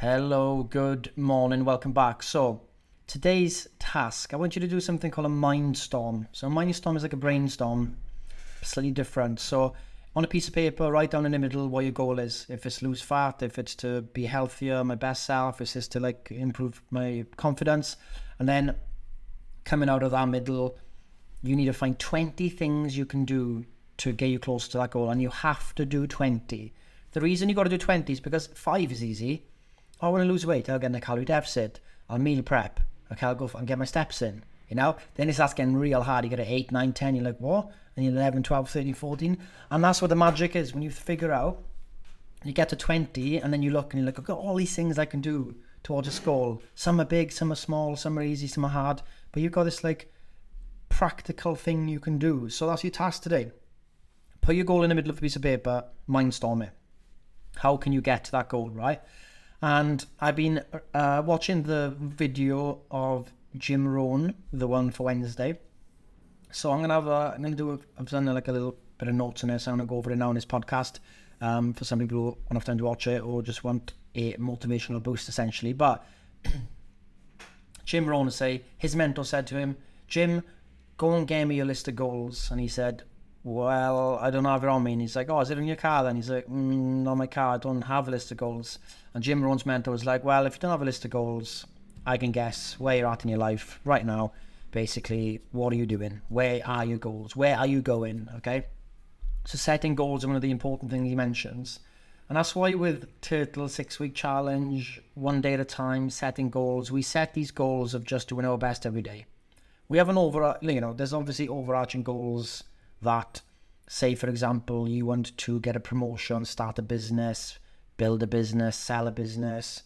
Hello, good morning, welcome back. So, today's task, I want you to do something called a mind storm. So, a mind storm is like a brainstorm, slightly different. So, on a piece of paper, write down in the middle what your goal is. If it's lose fat, if it's to be healthier, my best self, if it's to like improve my confidence, and then coming out of that middle, you need to find 20 things you can do to get you close to that goal, and you have to do 20. The reason you got to do 20 is because five is easy I want to lose weight. I'll get a calorie deficit. I'll meal prep. Okay, I'll go and get my steps in. You know, then it starts getting real hard. You get an 8, 9, 10. You're like, what? And you're 11, 12, 13, 14. And that's what the magic is. When you figure out, you get to 20, and then you look and you're like, I've got all these things I can do towards a goal. Some are big, some are small, some are easy, some are hard. But you've got this like practical thing you can do. So that's your task today. Put your goal in the middle of a piece of paper, mindstorm it. How can you get to that goal, right? And I've been uh, watching the video of Jim Rohn, the one for Wednesday. So I'm gonna have a, I'm gonna do a, I've done like a little bit of notes on this. I'm gonna go over it now in this podcast. Um, for some people who won't have time to watch it or just want a motivational boost, essentially. But Jim Rohn say his mentor said to him, Jim, go and get me your list of goals. And he said, well, I don't have it on me. And he's like, oh, is it in your car then? He's like, mm, on my car, I don't have a list of goals. And Jim Rohn's mentor was like, well, if you don't have a list of goals, I can guess where you're at in your life right now. Basically, what are you doing? Where are your goals? Where are you going? Okay. So setting goals is one of the important things he mentions. And that's why with Turtle Six Week Challenge, one day at a time, setting goals, we set these goals of just doing our best every day. We have an over, you know, there's obviously overarching goals that, say, for example, you want to get a promotion, start a business, build a business, sell a business,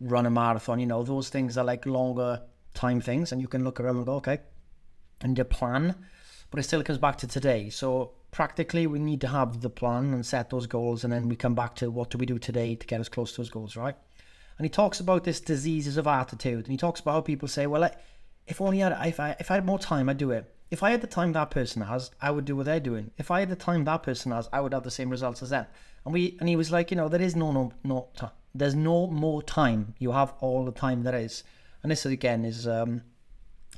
run a marathon, you know, those things are like longer time things. And you can look around and go, okay, and your plan. But it still comes back to today. So practically, we need to have the plan and set those goals. And then we come back to what do we do today to get us close to those goals, right? And he talks about this diseases of attitude. And he talks about how people say, well, if only I if I, if I had more time, I'd do it. If I had the time that person has, I would do what they're doing. If I had the time that person has, I would have the same results as them. And we and he was like, you know, there is no no no time. There's no more time. You have all the time there is. And this again is um,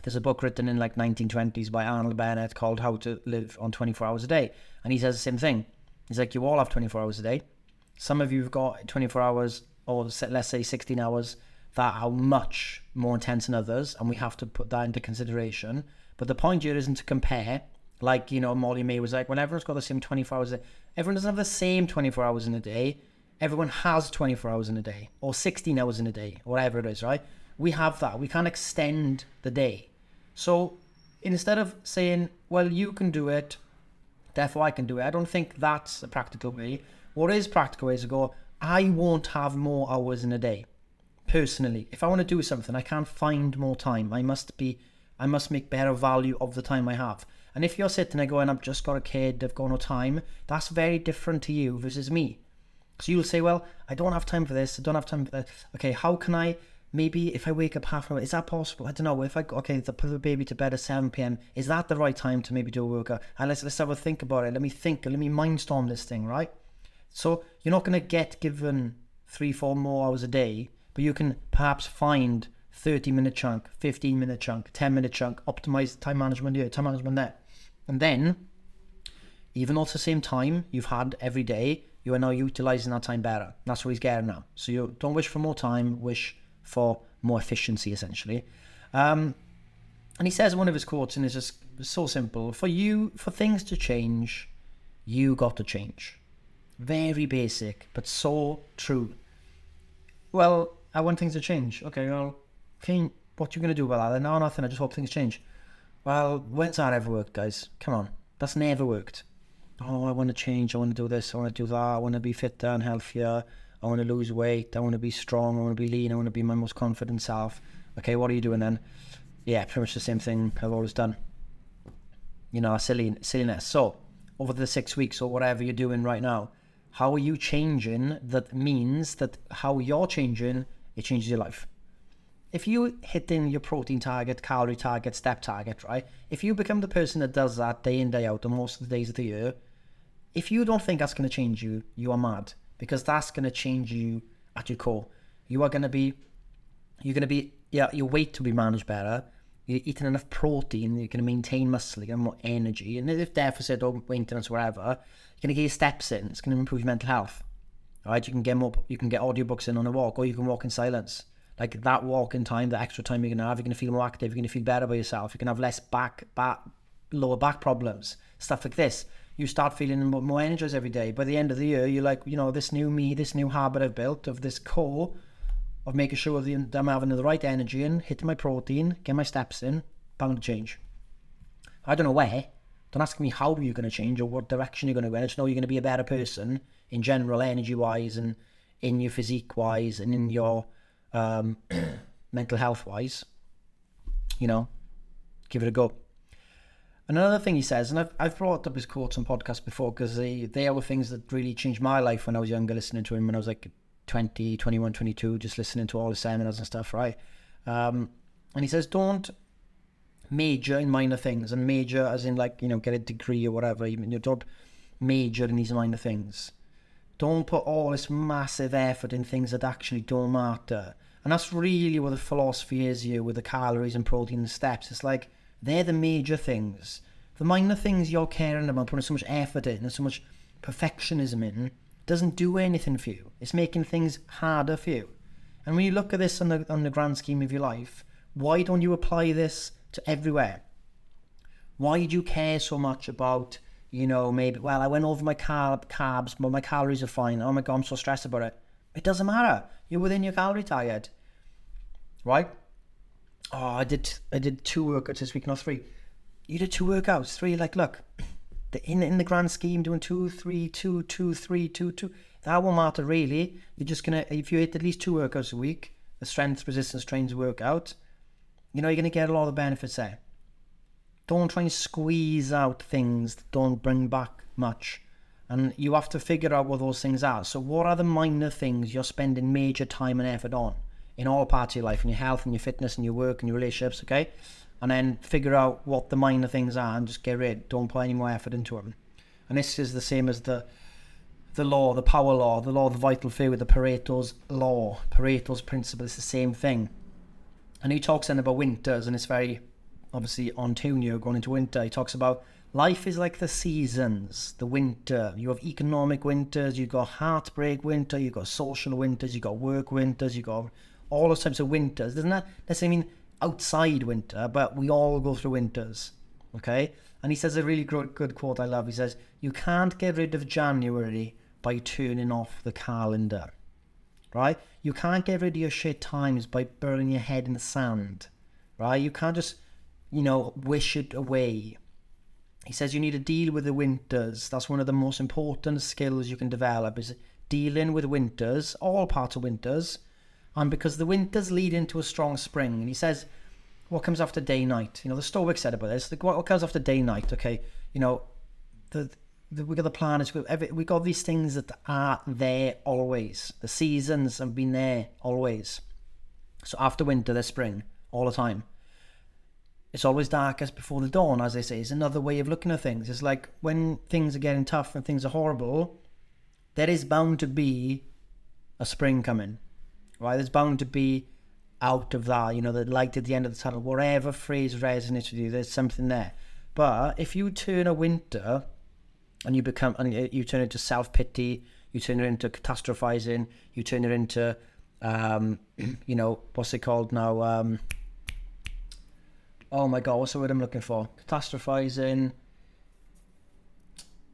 there's a book written in like 1920s by Arnold Bennett called How to Live on 24 Hours a Day, and he says the same thing. He's like, you all have 24 hours a day. Some of you've got 24 hours, or let's say 16 hours, that are much more intense than others, and we have to put that into consideration. But the point here isn't to compare. Like, you know, Molly-Mae was like, well, everyone's got the same 24 hours. Everyone doesn't have the same 24 hours in a day. Everyone has 24 hours in a day, or 16 hours in a day, whatever it is, right? We have that. We can't extend the day. So instead of saying, well, you can do it, therefore I can do it, I don't think that's a practical way. What is practical is to go, I won't have more hours in a day. Personally, if I want to do something, I can't find more time. I must be I must make better value of the time I have. And if you're sitting there going, I've just got a kid, I've got no time, that's very different to you versus me. So you'll say, well, I don't have time for this, I don't have time for that. Okay, how can I, maybe if I wake up half an hour, is that possible? I don't know. If I, okay, to put the baby to bed at 7 p.m., is that the right time to maybe do a workout? And let's, let's have a think about it. Let me think, let me mindstorm this thing, right? So you're not going to get given three, four more hours a day, but you can perhaps find 30 minute chunk, 15 minute chunk, 10 minute chunk, optimize time management here, time management there. And then, even though it's the same time you've had every day, you are now utilizing that time better. That's what he's getting now. So you don't wish for more time, wish for more efficiency, essentially. Um, and he says one of his quotes, and it's just so simple: for you, for things to change, you got to change. Very basic, but so true. Well, I want things to change. Okay, well, Keen, what you going to do about that? No, nothing. I just hope things change. Well, when's that ever worked, guys? Come on. That's never worked. Oh, I want to change. I want to do this. I want to do that. I want to be fitter and healthier. I want to lose weight. I want to be strong. I want to be lean. I want to be my most confident self. Okay, what are you doing then? Yeah, pretty much the same thing I've always done. You know, silly silliness. So, over the six weeks or whatever you're doing right now, how are you changing? That means that how you're changing, it changes your life if you hitting your protein target, calorie target, step target, right? If you become the person that does that day in, day out, on most of the days of the year, if you don't think that's going to change you, you are mad because that's going to change you at your core. You are going to be, you're going to be, yeah, your weight will be managed better. You're eating enough protein, you're going to maintain muscle, you're to more energy. And if deficit or maintenance, whatever, you're going to get your steps in. It's going to improve your mental health. All right, you can get more, you can get audiobooks in on a walk, or you can walk in silence. Like that walking time, the extra time you're to have, you're to feel more active, you're to feel better by yourself, you can have less back, back, lower back problems, stuff like this. You start feeling more energized every day. By the end of the year, you're like, you know, this new me, this new habit I've built of this core of making sure that I'm having the right energy and hitting my protein, get my steps in, bound to change. I don't know where. Don't ask me how you're going to change or what direction you're going to go. I just know you're going to be a better person in general, energy wise, and in your physique wise, and in your um, mental health wise. You know, give it a go. Another thing he says, and I've, I've brought up his quotes on podcasts before because they, they were things that really changed my life when I was younger, listening to him when I was like 20, 21, 22, just listening to all his seminars and stuff, right? Um, and he says, don't major in minor things, and major as in like, you know, get a degree or whatever, even you don't major in these minor things. Don't put all this massive effort in things that actually don't matter. And that's really what the philosophy is here with the calories and protein and steps. It's like they're the major things. The minor things you're caring about, putting so much effort in and so much perfectionism in, doesn't do anything for you. It's making things harder for you. And when you look at this on the on the grand scheme of your life, why don't you apply this to everywhere? Why do you care so much about, you know, maybe well, I went over my carb carbs, but my calories are fine. Oh my god, I'm so stressed about it. It doesn't matter. You're within your calorie target. Right? Oh, I did I did two workouts this week, not three. You did two workouts, three, like look, the, in in the grand scheme, doing two, three, two, two, three, two, two. That won't matter really. You're just gonna if you hit at least two workouts a week, the strength resistance trains workout, you know you're gonna get a lot of benefits there. Don't try and squeeze out things that don't bring back much. And you have to figure out what those things are. So what are the minor things you're spending major time and effort on in all parts of your life, in your health and your fitness and your work and your relationships, okay? and then figure out what the minor things are and just get rid. Don't put any more effort into them. And this is the same as the the law, the power law, the law of the vital few with the Pareto's law, Pareto's principle. It's the same thing. And he talks then about winters, and it's very obviously Antonio going into winter. He talks about life is like the seasons, the winter. You have economic winters, you've got heartbreak winter, you've got social winters, you've got work winters, you've got all those types of winters. Doesn't that necessarily mean outside winter, but we all go through winters. Okay? And he says a really good, good quote I love. He says, You can't get rid of January by turning off the calendar. Right? You can't get rid of your shit times by burying your head in the sand. Right? You can't just, you know, wish it away. He says you need to deal with the winters. That's one of the most important skills you can develop is dealing with winters, all parts of winters, and because the winters lead into a strong spring. And he says, what comes after day night? You know, the Stoics said about this. Like, what comes after day night? Okay, you know, the, the we got the planets. We we got these things that are there always. The seasons have been there always. So after winter, there's spring all the time. It's always darkest before the dawn, as they say. Is another way of looking at things. It's like when things are getting tough and things are horrible, there is bound to be a spring coming right? There's bound to be out of that, you know, the light at the end of the tunnel, whatever phrase resonates with you, there's something there. But if you turn a winter and you become, and you turn it into self pity, you turn it into catastrophizing, you turn it into, um, you know, what's it called now? Um, oh my God, what's the word I'm looking for? Catastrophizing.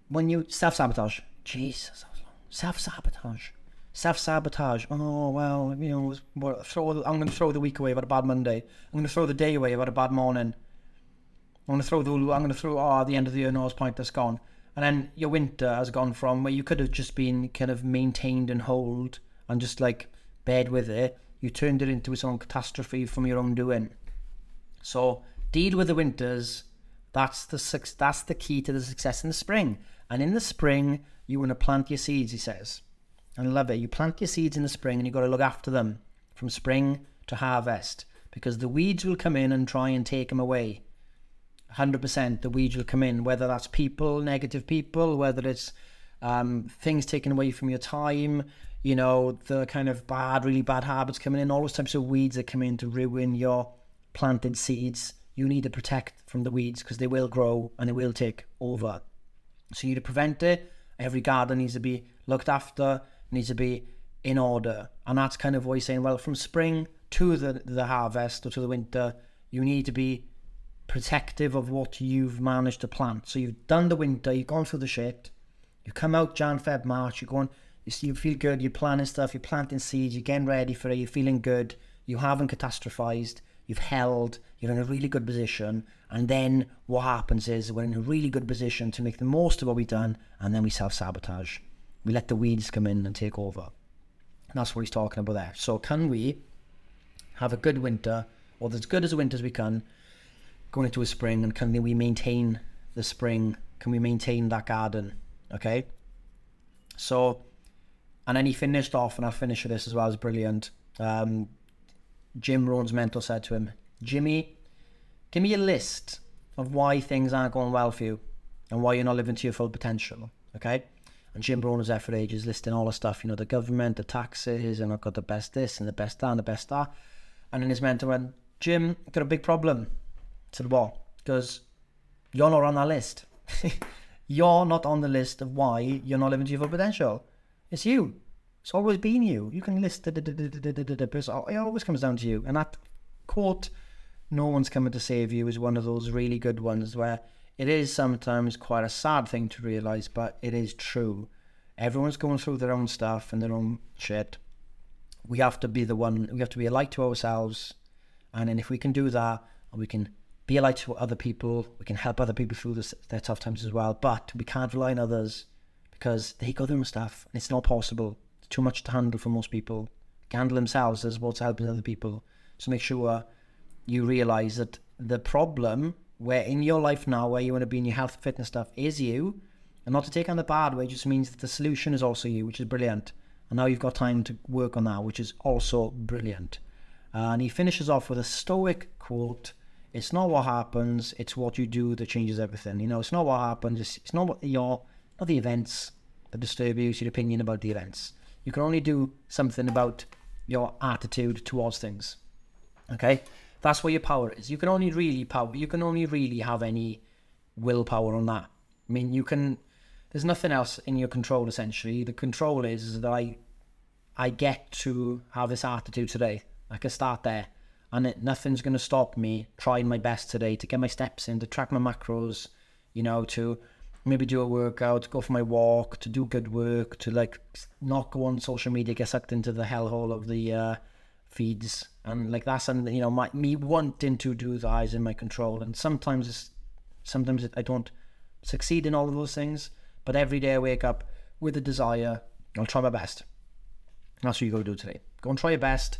When you self sabotage. Jesus, self sabotage self sabotage. Oh well, you know, throw. I'm going to throw the week away. Had a bad Monday. I'm going to throw the day away. Had a bad morning. I'm going to throw the. I'm going to throw. Oh, the end of the year, no, that's gone. And then your winter has gone from where you could have just been kind of maintained and hold and just like bed with it. You turned it into its own catastrophe from your own doing. So deal with the winters. That's the that's the key to the success in the spring. And in the spring, you want to plant your seeds. He says. And I love it. You plant your seeds in the spring and you've got to look after them from spring to harvest because the weeds will come in and try and take them away. 100% the weeds will come in, whether that's people, negative people, whether it's um, things taken away from your time, you know, the kind of bad, really bad habits coming in, all those types of weeds that come in to ruin your planted seeds. You need to protect from the weeds because they will grow and they will take over. So you need to prevent it. Every garden needs to be looked after, needs to be in order. And that's kind of what he's saying. Well, from spring to the, the harvest or to the winter, you need to be protective of what you've managed to plant. So you've done the winter, you've gone through the shit, you come out Jan, Feb, March, you're going, you see, you feel good, you're planting stuff, you're planting seeds, you're getting ready for it, you're feeling good, you haven't catastrophized, you've held, you're in a really good position, and then what happens is we're in a really good position to make the most of what we've done, and then we self sabotage. We let the weeds come in and take over. And that's what he's talking about there. So, can we have a good winter, or as good as a winter as we can, going into a spring, and can we maintain the spring? Can we maintain that garden? Okay. So, and then he finished off, and I'll finish with this as well. It's brilliant. Um, Jim Rohn's mentor said to him, Jimmy, give me a list of why things aren't going well for you and why you're not living to your full potential. Okay. And Jim Rohn was there for ages listing all the stuff, you know, the government, the taxes, and I've got the best this and the best that and the best that. And then his mentor went, Jim, I've got a big problem. Said, what? Because you're not on that list. you're not on the list of why you're not living to your full potential. It's you. It's always been you. You can list it. It always comes down to you. And that quote, "No one's coming to save you," is one of those really good ones where it is sometimes quite a sad thing to realize, but it is true. Everyone's going through their own stuff and their own shit. We have to be the one. We have to be a light to ourselves, and if we can do that, we can be a light to other people. We can help other people through this, their tough times as well. But we can't rely on others because they go through stuff and it's not possible. Too much to handle for most people. They handle themselves as well as helping other people. So make sure you realize that the problem where in your life now where you want to be in your health fitness stuff is you and not to take on the bad way just means that the solution is also you which is brilliant and now you've got time to work on that which is also brilliant uh, and he finishes off with a stoic quote it's not what happens it's what you do that changes everything you know it's not what happens it's, it's not what your not the events that disturb you, it's your opinion about the events. You can only do something about your attitude towards things. Okay? That's where your power is. You can only really power you can only really have any willpower on that. I mean you can there's nothing else in your control essentially. The control is that I I get to have this attitude today. I can start there. And it, nothing's going to stop me trying my best today to get my steps in, to track my macros, you know, to maybe do a workout, go for my walk, to do good work, to like not go on social media, get sucked into the hellhole of the uh, feeds, and like that's and you know my me wanting to do that is in my control, and sometimes it's sometimes it, I don't succeed in all of those things, but every day I wake up with a desire. I'll try my best. That's what you got to do today. Go and try your best.